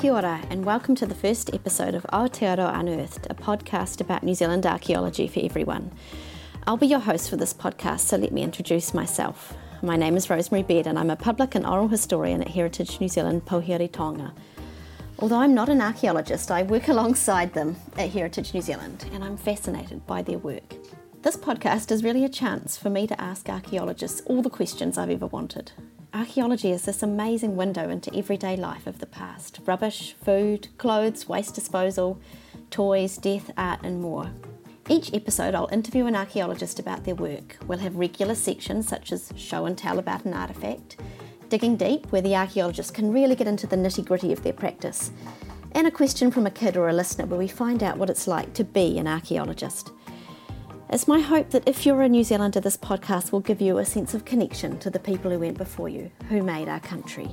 Kia ora, and welcome to the first episode of Aotearoa Unearthed, a podcast about New Zealand archaeology for everyone. I'll be your host for this podcast, so let me introduce myself. My name is Rosemary Beard, and I'm a public and oral historian at Heritage New Zealand Pouhere Taonga. Although I'm not an archaeologist, I work alongside them at Heritage New Zealand, and I'm fascinated by their work. This podcast is really a chance for me to ask archaeologists all the questions I've ever wanted. Archaeology is this amazing window into everyday life of the past rubbish, food, clothes, waste disposal, toys, death, art, and more. Each episode, I'll interview an archaeologist about their work. We'll have regular sections such as show and tell about an artefact, digging deep, where the archaeologist can really get into the nitty gritty of their practice, and a question from a kid or a listener where we find out what it's like to be an archaeologist. It's my hope that if you're a New Zealander, this podcast will give you a sense of connection to the people who went before you, who made our country.